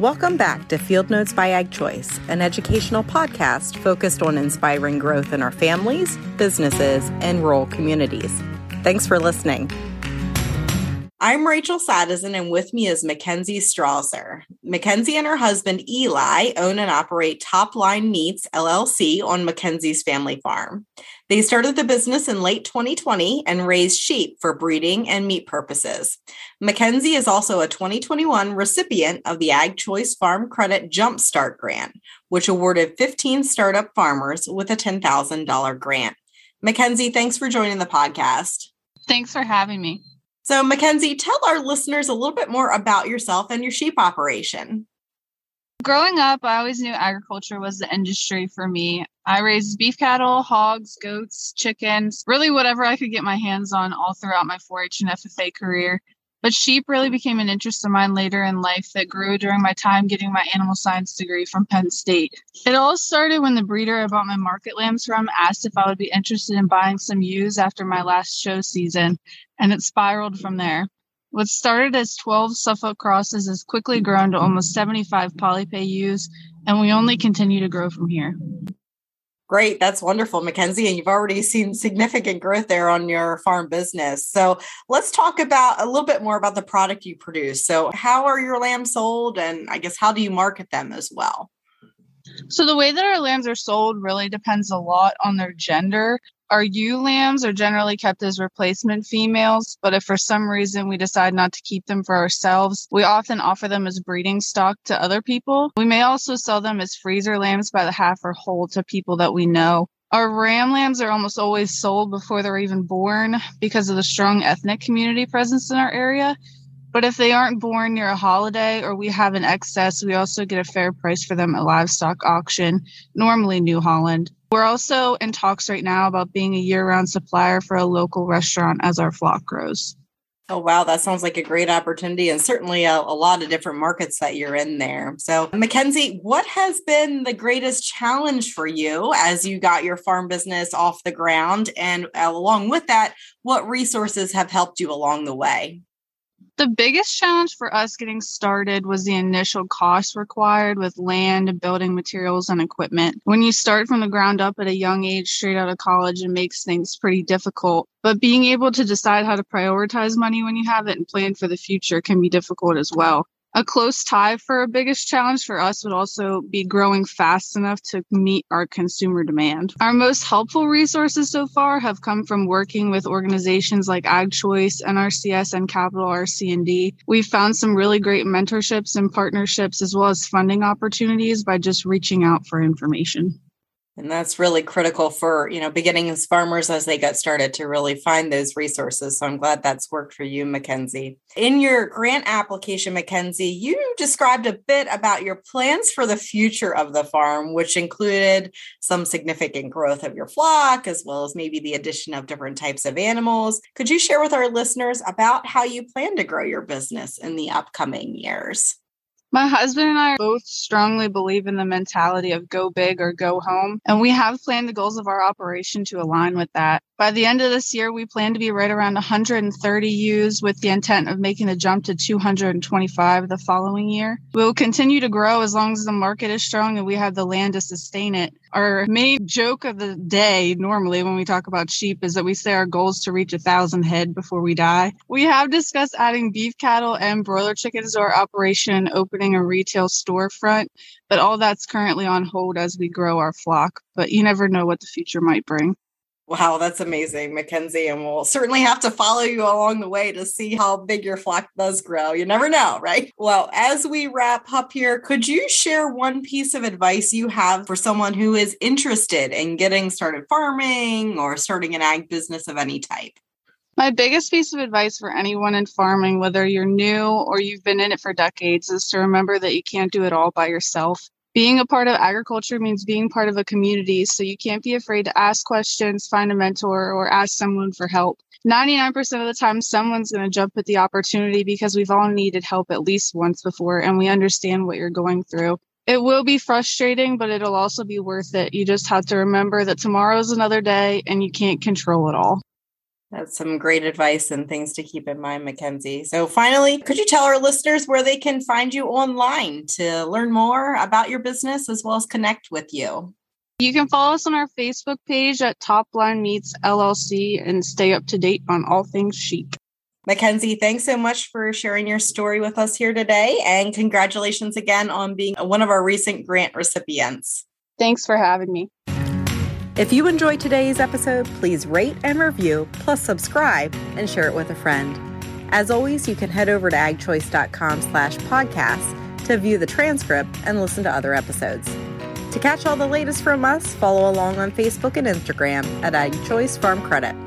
Welcome back to Field Notes by Ag Choice, an educational podcast focused on inspiring growth in our families, businesses, and rural communities. Thanks for listening. I'm Rachel Sadison, and with me is Mackenzie Strawser. Mackenzie and her husband Eli own and operate Top Line Meats LLC on Mackenzie's family farm. They started the business in late 2020 and raised sheep for breeding and meat purposes. Mackenzie is also a 2021 recipient of the Ag Choice Farm Credit Jumpstart Grant, which awarded 15 startup farmers with a $10,000 grant. Mackenzie, thanks for joining the podcast. Thanks for having me. So, Mackenzie, tell our listeners a little bit more about yourself and your sheep operation. Growing up, I always knew agriculture was the industry for me. I raised beef cattle, hogs, goats, chickens, really whatever I could get my hands on all throughout my 4 H and FFA career. But sheep really became an interest of mine later in life that grew during my time getting my animal science degree from Penn State. It all started when the breeder I bought my market lambs from asked if I would be interested in buying some ewes after my last show season, and it spiraled from there. What started as 12 Suffolk crosses has quickly grown to almost 75 polypay ewes, and we only continue to grow from here. Great. That's wonderful, Mackenzie. And you've already seen significant growth there on your farm business. So let's talk about a little bit more about the product you produce. So, how are your lambs sold? And I guess, how do you market them as well? So, the way that our lambs are sold really depends a lot on their gender. Our ewe lambs are generally kept as replacement females, but if for some reason we decide not to keep them for ourselves, we often offer them as breeding stock to other people. We may also sell them as freezer lambs by the half or whole to people that we know. Our ram lambs are almost always sold before they're even born because of the strong ethnic community presence in our area. But if they aren't born near a holiday or we have an excess, we also get a fair price for them at livestock auction, normally New Holland. We're also in talks right now about being a year round supplier for a local restaurant as our flock grows. Oh, wow. That sounds like a great opportunity and certainly a, a, lot of different markets that you're in there. So, Mackenzie, what has been the greatest challenge for you as you got your farm business off the ground? And along with that, what resources have helped you along the way? The biggest challenge for us getting started was the initial cost required with land, building materials, and equipment. When you start from the ground up at a young age, straight out of college, it makes things pretty difficult. But being able to decide how to prioritize money when you have it and plan for the future can be difficult as well. A close tie for a biggest challenge for us would also be growing fast enough to meet our consumer demand. Our most helpful resources so far have come from working with organizations like Ag Choice, NRCS, and Capital RC&D. We've found some really great mentorships and partnerships as well as funding opportunities by just reaching out for information. And that's really critical for, you know, beginning as farmers as they get started to really find those resources. So I'm glad that's worked for you, Mackenzie. In your grant application, Mackenzie, you described a bit about your plans for the future of the farm, which included some significant growth of your flock, as well as maybe the addition of different types of animals. Could you share with our listeners about how you plan to grow your business in the upcoming years? My husband and I both strongly believe in the mentality of go big or go home, and we have planned the goals of our operation to align with that. By the end of this year, we plan to be right around 130 ewes with the intent of making the jump to 225 the following year. We will continue to grow as long as the market is strong and we have the land to sustain it. Our main joke of the day, normally when we talk about sheep, is that we say our goal is to reach a thousand head before we die. We have discussed adding beef cattle and broiler chickens to our operation opening a retail storefront, but all that's currently on hold as we grow our flock. But you never know what the future might bring. Wow, that's amazing, Mackenzie. And we'll certainly have to follow you along the way to see how big your flock does grow. You never know, right? Well, as we wrap up here, could you share one piece of advice you have for someone who is interested in getting started farming or starting an ag business of any type? My biggest piece of advice for anyone in farming, whether you're new or you've been in it for decades, is to remember that you can't do it all by yourself being a part of agriculture means being part of a community. So you can't be afraid to ask questions, find a mentor, or ask someone for help. 99% of the time, someone's going to jump at the opportunity because we've all needed help at least once before and we understand what you're going through. It will be frustrating, but it'll also be worth it. You just have to remember that tomorrow is another day and you can't control it all. That's some great advice and things to keep in mind, Mackenzie. So, finally, could you tell our listeners where they can find you online to learn more about your business as well as connect with you? You can follow us on our Facebook page at Top Line Meats LLC and stay up to date on all things chic. Mackenzie, thanks so much for sharing your story with us here today. And congratulations again on being one of our recent grant recipients. Thanks for having me. If you enjoyed today's episode, please rate and review, plus subscribe and share it with a friend. As always, you can head over to agchoice.com slash podcasts to view the transcript and listen to other episodes. To catch all the latest from us, follow along on Facebook and Instagram at AgChoice Farm Credit.